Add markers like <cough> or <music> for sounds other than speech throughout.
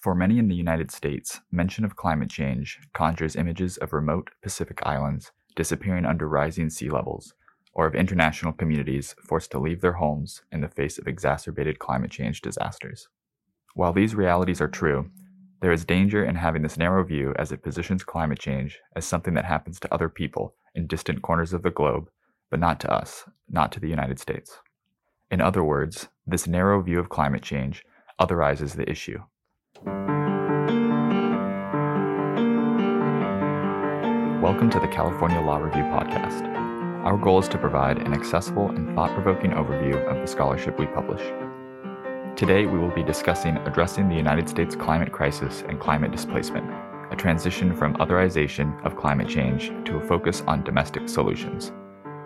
For many in the United States, mention of climate change conjures images of remote Pacific islands disappearing under rising sea levels, or of international communities forced to leave their homes in the face of exacerbated climate change disasters. While these realities are true, there is danger in having this narrow view as it positions climate change as something that happens to other people in distant corners of the globe, but not to us, not to the United States. In other words, this narrow view of climate change otherizes the issue. Welcome to the California Law Review podcast. Our goal is to provide an accessible and thought provoking overview of the scholarship we publish. Today, we will be discussing addressing the United States climate crisis and climate displacement, a transition from otherization of climate change to a focus on domestic solutions.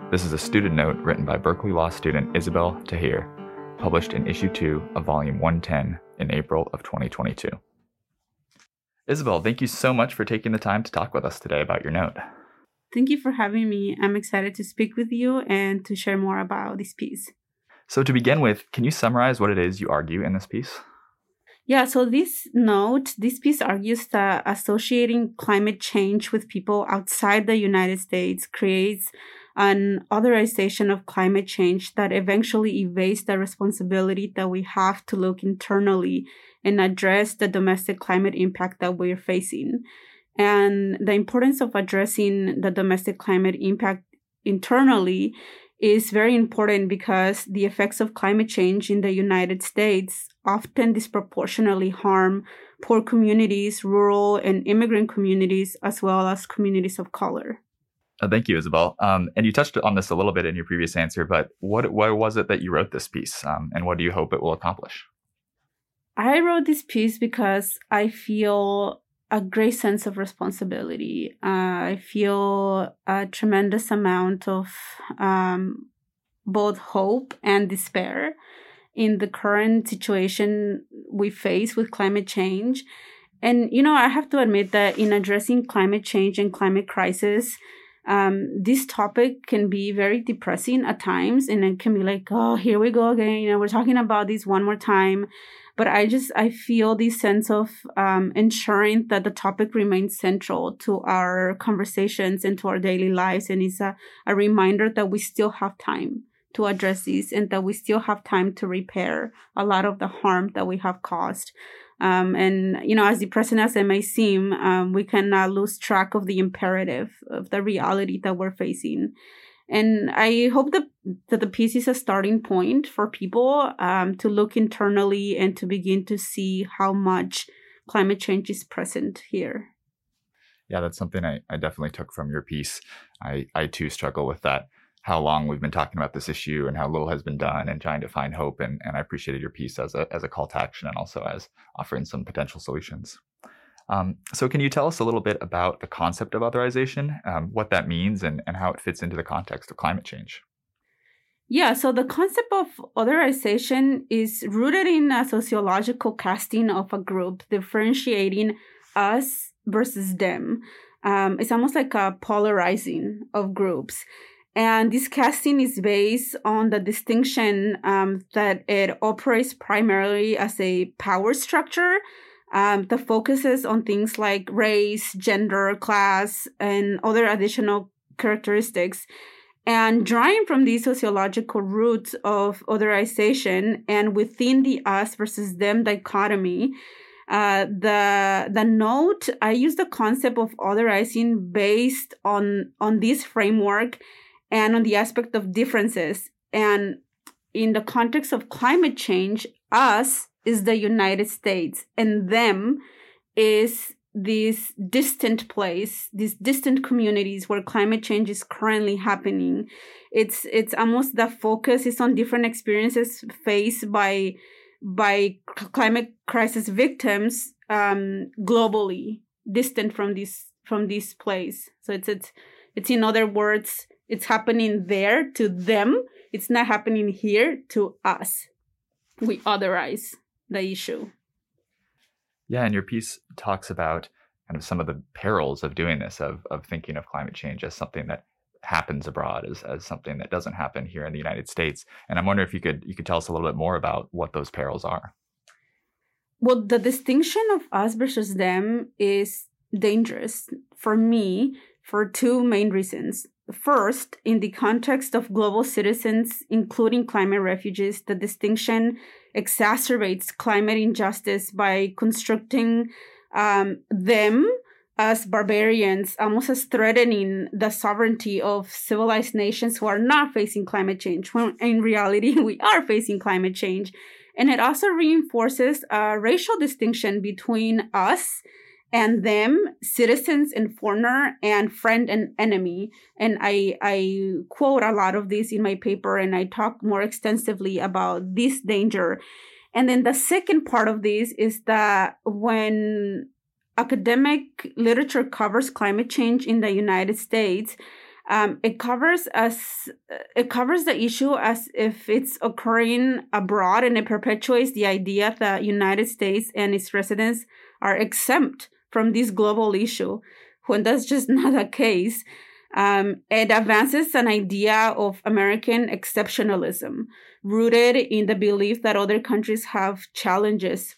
This is a student note written by Berkeley Law student Isabel Tahir, published in issue 2 of volume 110 in April of 2022. Isabel, thank you so much for taking the time to talk with us today about your note. Thank you for having me. I'm excited to speak with you and to share more about this piece. So, to begin with, can you summarize what it is you argue in this piece? Yeah, so this note, this piece argues that associating climate change with people outside the United States creates an otherization of climate change that eventually evades the responsibility that we have to look internally and address the domestic climate impact that we're facing. And the importance of addressing the domestic climate impact internally is very important because the effects of climate change in the United States often disproportionately harm poor communities, rural and immigrant communities, as well as communities of color. Uh, thank you, Isabel. Um, and you touched on this a little bit in your previous answer, but what why was it that you wrote this piece, um, and what do you hope it will accomplish? I wrote this piece because I feel a great sense of responsibility. Uh, I feel a tremendous amount of um, both hope and despair in the current situation we face with climate change. And, you know, I have to admit that in addressing climate change and climate crisis, um, this topic can be very depressing at times. And it can be like, oh, here we go again. You know, we're talking about this one more time. But I just, I feel this sense of um, ensuring that the topic remains central to our conversations and to our daily lives. And it's a, a reminder that we still have time to address these and that we still have time to repair a lot of the harm that we have caused. Um, and, you know, as depressing as it may seem, um, we cannot lose track of the imperative of the reality that we're facing. And I hope that, that the piece is a starting point for people um, to look internally and to begin to see how much climate change is present here. Yeah, that's something I, I definitely took from your piece. I, I too struggle with that how long we've been talking about this issue and how little has been done and trying to find hope. And, and I appreciated your piece as a, as a call to action and also as offering some potential solutions. Um, so, can you tell us a little bit about the concept of otherization, um, what that means, and, and how it fits into the context of climate change? Yeah, so the concept of otherization is rooted in a sociological casting of a group, differentiating us versus them. Um, it's almost like a polarizing of groups. And this casting is based on the distinction um, that it operates primarily as a power structure um, that focuses on things like race, gender, class, and other additional characteristics. And drawing from these sociological roots of otherization and within the us versus them dichotomy, uh, the the note I use the concept of otherizing based on on this framework and on the aspect of differences. And in the context of climate change, us is the United States, and them is this distant place, these distant communities where climate change is currently happening. It's it's almost the focus is on different experiences faced by by climate crisis victims um, globally, distant from this from this place. So it's it's it's in other words it's happening there to them. It's not happening here to us. We otherize the issue. Yeah, and your piece talks about kind of some of the perils of doing this, of of thinking of climate change as something that happens abroad, as as something that doesn't happen here in the United States. And I'm wondering if you could you could tell us a little bit more about what those perils are. well, the distinction of us versus them is dangerous for me for two main reasons. First, in the context of global citizens, including climate refugees, the distinction exacerbates climate injustice by constructing um, them as barbarians, almost as threatening the sovereignty of civilized nations who are not facing climate change, when in reality, <laughs> we are facing climate change. And it also reinforces a racial distinction between us and them citizens and foreigner and friend and enemy. And i i quote a lot of this in my paper and i talk more extensively about this danger. And then the second part of this is that when academic literature covers climate change in the united states um, it covers as it covers the issue as if it's occurring abroad and it perpetuates the idea that united states and its residents are exempt from this global issue when that's just <laughs> not the case. Um, it advances an idea of American exceptionalism rooted in the belief that other countries have challenges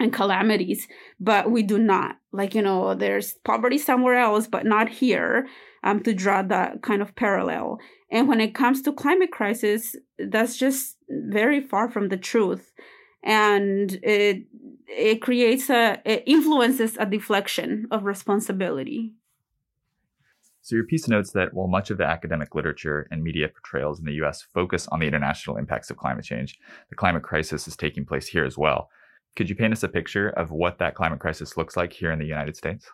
and calamities, but we do not. Like, you know, there's poverty somewhere else, but not here, um, to draw that kind of parallel. And when it comes to climate crisis, that's just very far from the truth. And it it creates a it influences a deflection of responsibility. So your piece notes that while much of the academic literature and media portrayals in the US focus on the international impacts of climate change, the climate crisis is taking place here as well. Could you paint us a picture of what that climate crisis looks like here in the United States?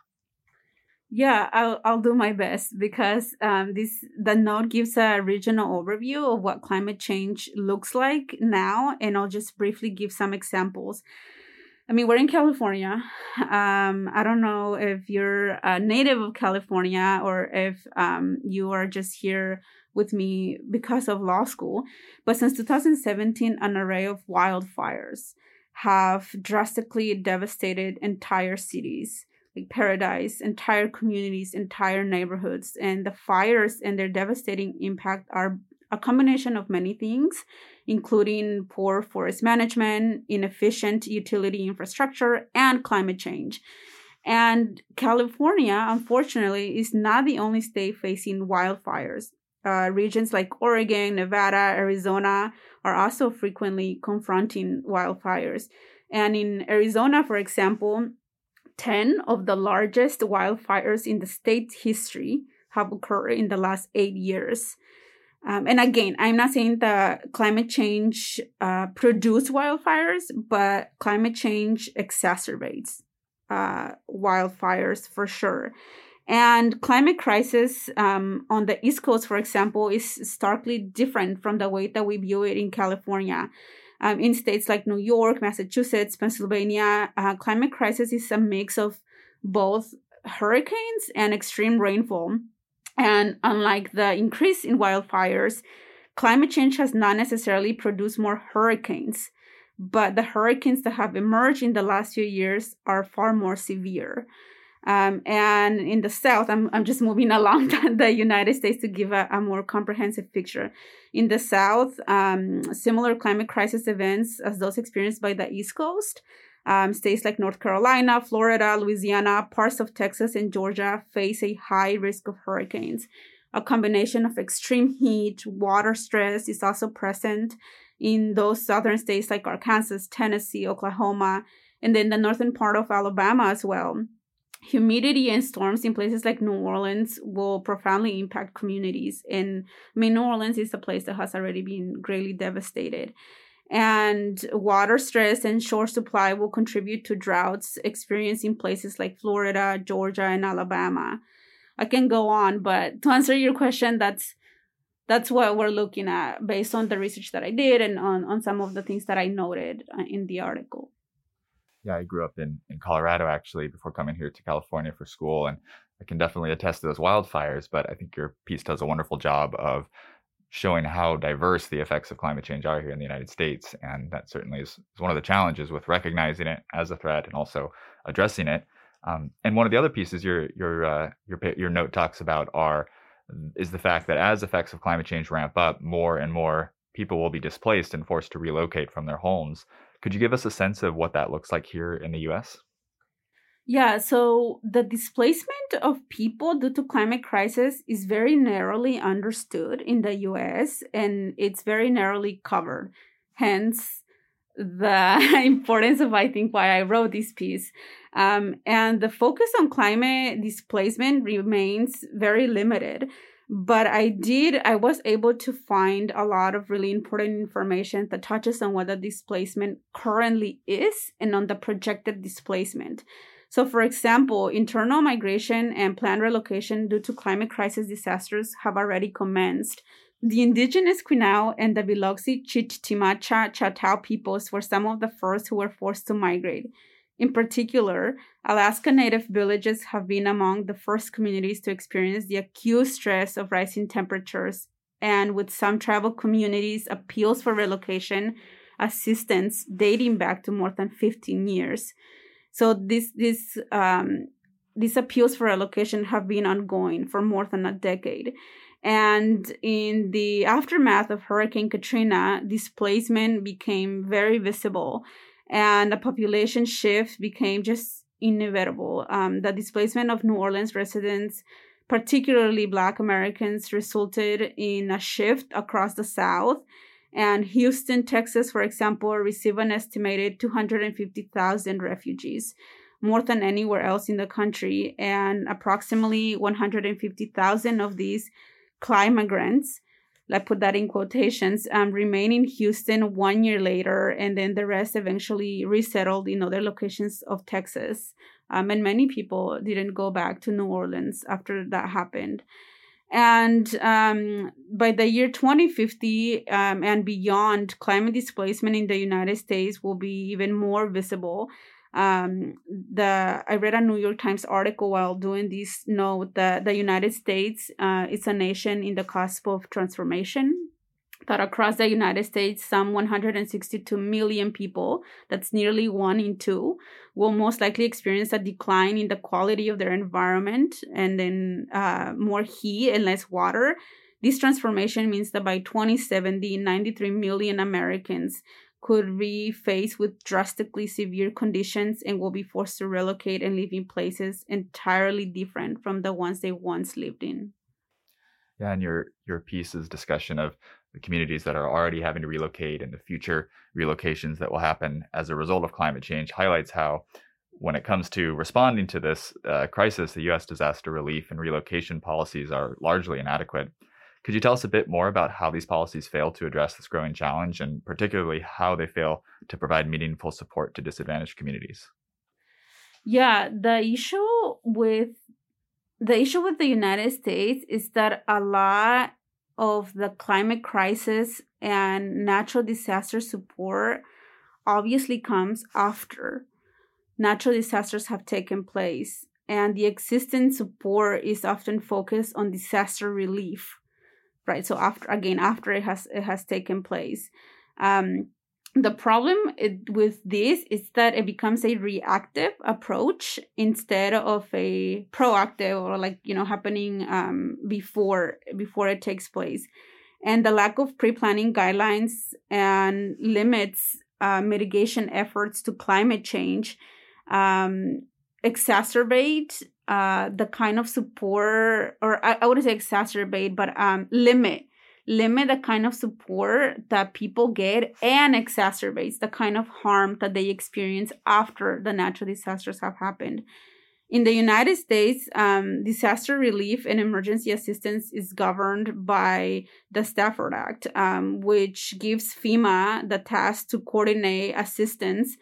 Yeah, I'll I'll do my best because um, this the note gives a regional overview of what climate change looks like now, and I'll just briefly give some examples. I mean, we're in California. Um, I don't know if you're a native of California or if um, you are just here with me because of law school. But since 2017, an array of wildfires have drastically devastated entire cities, Like paradise, entire communities, entire neighborhoods. And the fires and their devastating impact are a combination of many things including poor forest management, inefficient utility infrastructure, and climate change. And California, unfortunately, is not the only state facing wildfires. Uh, regions like Oregon, Nevada, Arizona are also frequently confronting wildfires. And in Arizona, for example, 10 of the largest wildfires in the state's history have occurred in the last eight years. Um, and again, I'm not saying that climate change uh, wildfires, but climate change exacerbates uh, wildfires for sure. And climate crisis um, on the East Coast, for example, is starkly different from the way that we view it in California. Um, in states like New York, Massachusetts, Pennsylvania, uh, climate crisis is a mix of both hurricanes and extreme rainfall and unlike the increase in wildfires, climate change has not necessarily produced more hurricanes, but the hurricanes that have emerged in the last few years are far more severe. Um, and in the South, I'm, I'm just moving <laughs> along the United States to give a, a more comprehensive picture. In the South, um, similar climate crisis events as those experienced by the East Coast um, states like North Carolina, Florida, Louisiana, parts of Texas, and Georgia face a high risk of hurricanes. A combination of extreme heat, water stress is also present in those southern states like Arkansas, Tennessee, Oklahoma, and then the northern part of Alabama as well. Humidity and storms in places like New Orleans will profoundly impact communities. And I mean, New Orleans is a place that has already been greatly devastated and water stress and short supply will contribute to droughts experienced in places like Florida, Georgia, and Alabama. I can go on, but to answer your question, that's that's what we're looking at based on the research that I did and on, on some of the things that I noted uh, in the article. Yeah, I grew up in, in Colorado actually before coming here to California for school. And I can definitely attest to those wildfires, but I think your piece does a wonderful job of showing how diverse the effects of climate change are here in the United States. And that certainly is, is one of the challenges with recognizing it as a threat and also addressing it. Um, and one of the other pieces your your uh, your your note talks about are is the fact that as effects of climate change ramp up, more and more people will be displaced and forced to relocate from their homes. Could you give us a sense of what that looks like here in the US? Yeah, so the displacement of people due to climate crisis is very narrowly understood in the US and it's very narrowly covered. Hence the <laughs> importance of I think why I wrote this piece. Um, and the focus on climate displacement remains very limited. But I did, I was able to find a lot of really important information that touches on what the displacement currently is and on the projected displacement. So, for example, internal migration and planned relocation due to climate crisis disasters have already commenced. The indigenous Quinault and the Biloxi Chitimacha Choctaw peoples were some of the first who were forced to migrate. In particular, Alaska Native villages have been among the first communities to experience the acute stress of rising temperatures, and with some tribal communities, appeals for relocation assistance dating back to more than 15 years. So this this um, these appeals for relocation have been ongoing for more than a decade. And in the aftermath of Hurricane Katrina, displacement became very visible and a population shift became just inevitable. Um, the displacement of New Orleans residents, particularly Black Americans, resulted in a shift across the South. And Houston, Texas, for example, received an estimated 250,000 refugees, more than anywhere else in the country. And approximately 150,000 of these climagrants I put that in quotations, um, remain in Houston one year later, and then the rest eventually resettled in other locations of Texas. Um, and many people didn't go back to New Orleans after that happened. And um, by the year 2050 um, and beyond, climate displacement in the United States will be even more visible um, the I read a New York Times article while doing this note that the United States uh, is a nation in the cusp of transformation. That across the United States, some 162 million people, that's nearly one in two, will most likely experience a decline in the quality of their environment and then uh, more heat and less water. This transformation means that by 2070, 93 million Americans could be faced with drastically severe conditions and will be forced to relocate and live in places entirely different from the ones they once lived in. Yeah, and your your piece's discussion of the communities that are already having to relocate and the future relocations that will happen as a result of climate change highlights how when it comes to responding to this uh, crisis, the U.S. disaster relief and relocation policies are largely inadequate. Could you tell us a bit more about how these policies fail to address this growing challenge and particularly how they fail to provide meaningful support to disadvantaged communities? Yeah, the issue with the issue with the United States is that a lot of the climate crisis and natural disaster support obviously comes after natural disasters have taken place and the existing support is often focused on disaster relief right? So after again after it has it has taken place. Um, the problem with this is that it becomes a reactive approach instead of a proactive or like you know happening um, before before it takes place. And the lack of pre-planning guidelines and limits uh, mitigation efforts to climate change um, exacerbate uh, the kind of support, or I, I wouldn't say exacerbate, but um, limit limit the kind of support that people get and exacerbates the kind of harm that they experience after the natural disasters have happened. In the United States, um, disaster relief and emergency assistance is governed by the Stafford Act, um, which gives FEMA the task to coordinate assistance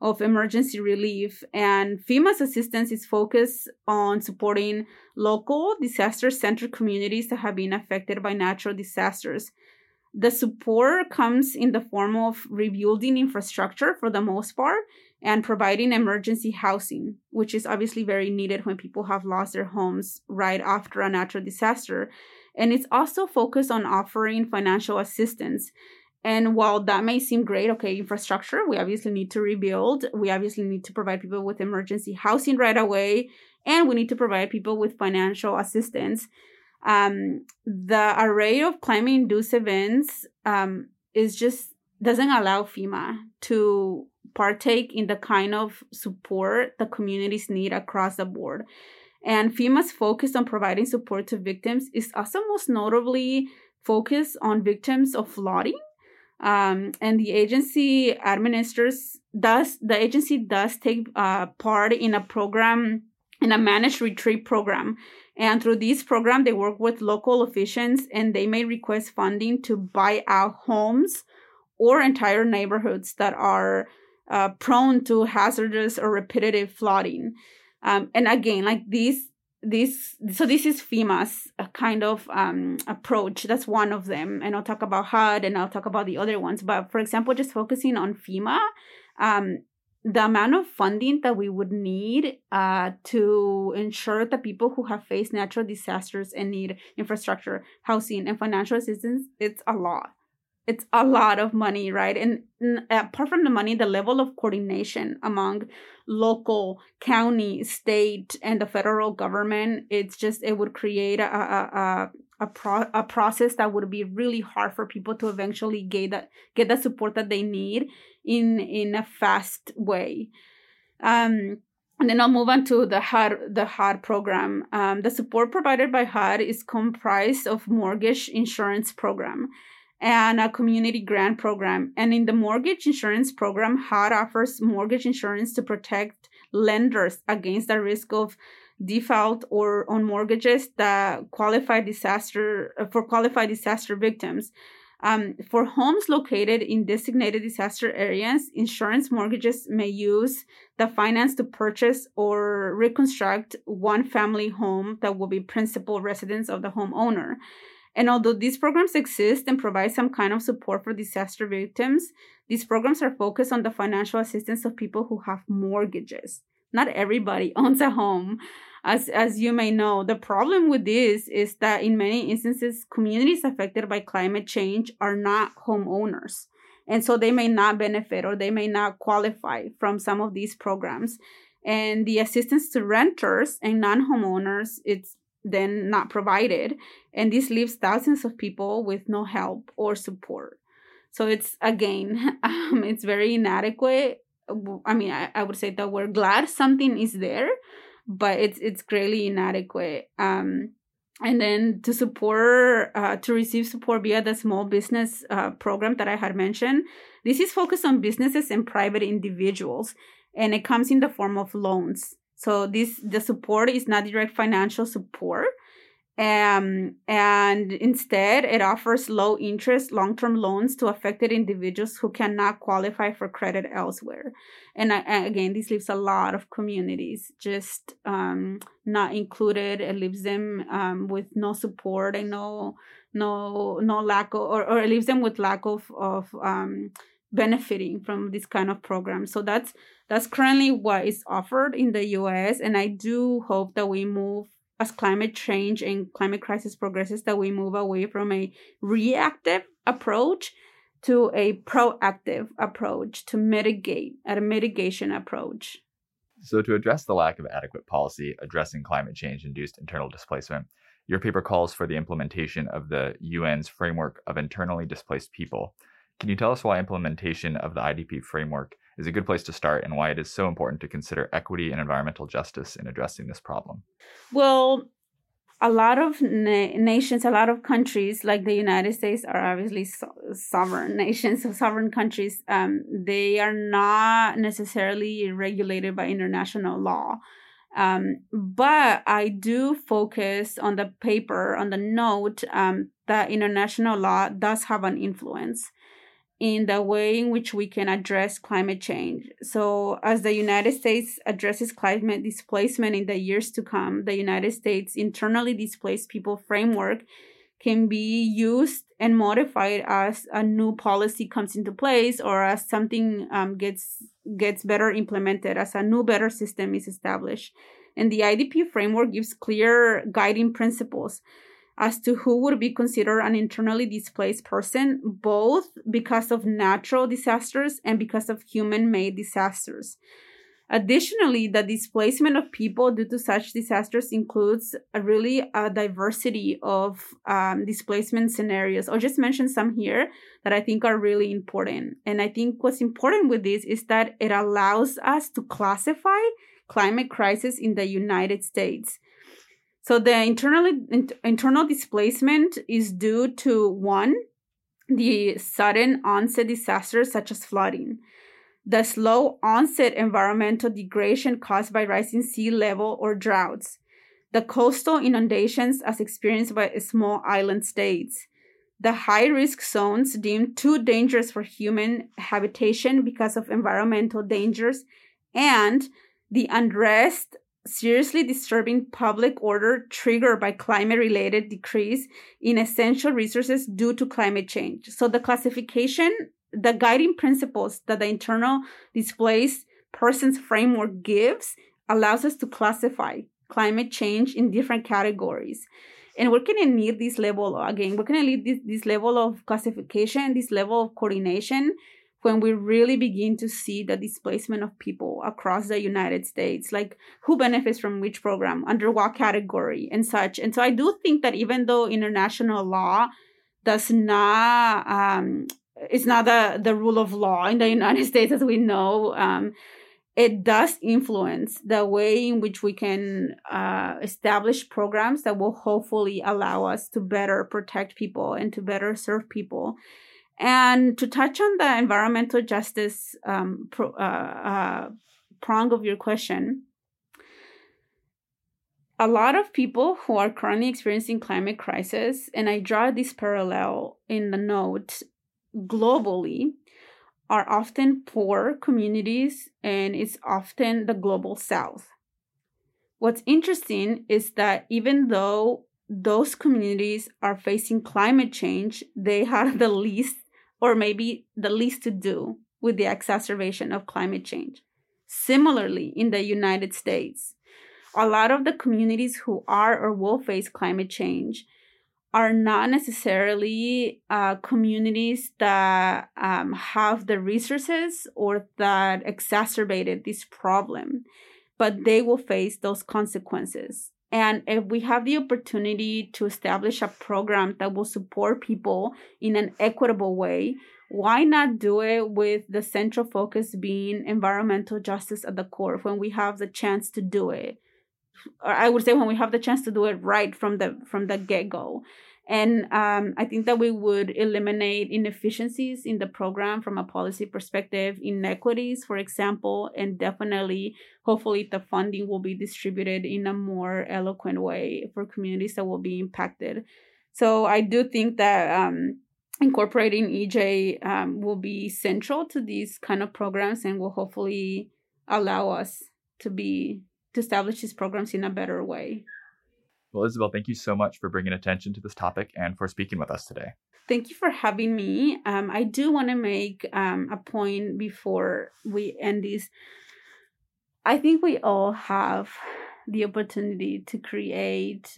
of emergency relief. And FEMA's assistance is focused on supporting local disaster centered communities that have been affected by natural disasters. The support comes in the form of rebuilding infrastructure for the most part and providing emergency housing, which is obviously very needed when people have lost their homes right after a natural disaster. And it's also focused on offering financial assistance and while that may seem great, okay, infrastructure, we obviously need to rebuild. We obviously need to provide people with emergency housing right away, and we need to provide people with financial assistance. Um, the array of climate induced events um, is just doesn't allow FEMA to partake in the kind of support the communities need across the board. And FEMA's focus on providing support to victims is also most notably focused on victims of flooding. Um, and the agency administers does the agency does take uh, part in a program in a managed retreat program. And through this program they work with local officials and they may request funding to buy out homes or entire neighborhoods that are uh, prone to hazardous or repetitive flooding. Um, and again, like this, this, so this is FEMA's uh, kind of um, approach. That's one of them. And I'll talk about HUD and I'll talk about the other ones. But for example, just focusing on FEMA, um, the amount of funding that we would need uh, to ensure that people who have faced natural disasters and need infrastructure, housing, and financial assistance, it's a lot it's a lot of money, right? And, apart from the money, the level of coordination among local, county, state, and the federal government, it's just it would create a a a, a, pro, a process that would be really hard for people to eventually get that get the support that they need in in a fast way. Um, and then I'll move on to the HUD, the HUD program. Um, the support provided by HUD is comprised of mortgage insurance program and a community grant program. And in the mortgage insurance program, HUD offers mortgage insurance to protect lenders against the risk of default or on mortgages that qualify disaster for qualified disaster victims. Um, for homes located in designated disaster areas, insurance mortgages may use the finance to purchase or reconstruct one family home that will be principal residence of the homeowner. And although these programs exist and provide some kind of support for disaster victims, these programs are focused on the financial assistance of people who have mortgages. Not everybody <laughs> owns a home. As, as you may know, the problem with this is that in many instances, communities affected by climate change are not homeowners. And so they may not benefit or they may not qualify from some of these programs. And the assistance to renters and non homeowners, it's then not provided. And this leaves thousands of people with no help or support. So it's again <laughs> um, it's very inadequate. I mean I, I would say that we're glad something is there but it's it's greatly inadequate. Um and then to support uh, to receive support via the small business uh, program that i had mentioned this is focused on businesses and private individuals and it comes in the form of loans so this the support is not direct financial support. Um, and instead, it offers low interest long term loans to affected individuals who cannot qualify for credit elsewhere. And, and again, this leaves a lot of communities just um, not included. It leaves them um, with no support and no no no lack of, or, or it leaves them with lack of of um, benefiting from this kind of program. So that's that's currently what is offered in the US and I do hope that we move as climate change and climate crisis progresses that we move away from a reactive approach to a proactive approach to mitigate at a mitigation approach. So to address the lack of adequate policy addressing climate change induced internal displacement, your paper calls for the implementation of the UN's framework of internally displaced people can you tell us why implementation of the IDP framework is a good place to start and why it is so important to consider equity and environmental justice in addressing this problem? Well, a lot of na- nations, a lot of countries like the United States are obviously so- sovereign nations, <laughs> so sovereign countries. Um, they are not necessarily regulated by international law. Um, but I do focus on the paper, on the note um, that international law does have an influence in the way in which we can address climate change. So, as the United States addresses climate displacement in the years to come, the United States internally displaced people framework can be used and modified as a new policy comes into place or as something um, gets gets better implemented as a new better system is established and the idp framework gives clear guiding principles as to who would be considered an internally displaced person, both because of natural disasters and because of human made disasters. Additionally, the displacement of people due to such disasters includes a really a diversity of um, displacement scenarios. I'll just mention some here that I think are really important. And I think what's important with this is that it allows us to classify climate crisis in the United States. So the internal internal displacement is due to one, the sudden onset disasters such as flooding. The slow onset environmental degradation caused by rising sea level or droughts, the coastal inundations as experienced by small island states, the high risk zones deemed too dangerous for human habitation because of environmental dangers, and the unrest seriously disturbing public order triggered by climate related decrease in essential resources due to climate change. So the classification the guiding principles that the internal displaced persons framework gives allows us to classify climate change in different categories and we're going to need this level again we're going to need this, this level of classification this level of coordination when we really begin to see the displacement of people across the united states like who benefits from which program under what category and such and so i do think that even though international law does not um, it's not the, the rule of law in the United <laughs> States as we know. Um, it does influence the way in which we can uh, establish programs that will hopefully allow us to better protect people and to better serve people. And to touch on the environmental justice um, pro, uh, uh, prong of your question, a lot of people who are currently experiencing climate crisis, and I draw this parallel in the note globally are often poor communities and it's often the global south. What's interesting is that even though those communities are facing climate change, they have <laughs> the least or maybe the least to do with the exacerbation of climate change. Similarly, in the United States, a lot of the communities who are or will face climate change are not necessarily uh, communities that um, have the resources or that exacerbated this problem, but they will face those consequences. And if we have the opportunity to establish a program that will support people in an equitable way, why not do it with the central focus being environmental justice at the core when we have the chance to do it? I would say when we have the chance to do it right from the from the get go. And um, I think that we would eliminate inefficiencies in the program from a policy perspective, inequities, for example, and definitely, hopefully, the funding will be distributed in a more eloquent way for communities that will be impacted. So I do think that um, incorporating EJ um, will be central to these kind of programs and will hopefully allow us to be to establish these programs in a better way. Well, Isabel, thank you so much for bringing attention to this topic and for speaking with us today. Thank you for having me. Um, I do want to make um, a point before we end this. I think we all have the opportunity to create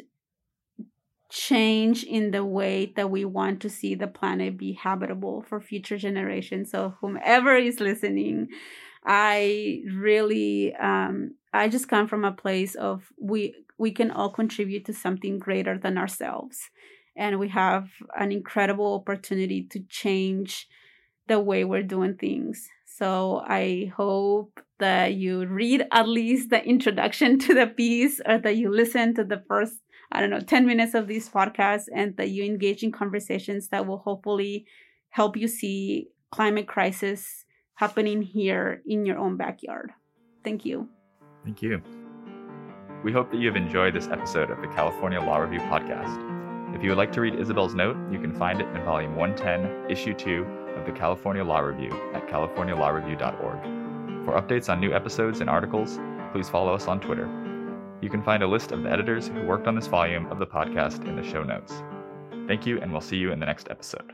change in the way that we want to see the planet be habitable for future generations. So, whomever is listening, I really, um, I just come from a place of we we can all contribute to something greater than ourselves, and we have an incredible opportunity to change the way we're doing things. So I hope that you read at least the introduction to the piece, or that you listen to the first I don't know, 10 minutes of this podcast and that you engage in conversations that will hopefully help you see climate crisis happening here in your own backyard. Thank you. Thank you. We hope that you have enjoyed this episode of the California Law Review podcast. If you would like to read Isabel's note, you can find it in volume 110, issue 2 of the California Law Review at californialawreview.org. For updates on new episodes and articles, please follow us on Twitter. You can find a list of the editors who worked on this volume of the podcast in the show notes. Thank you, and we'll see you in the next episode.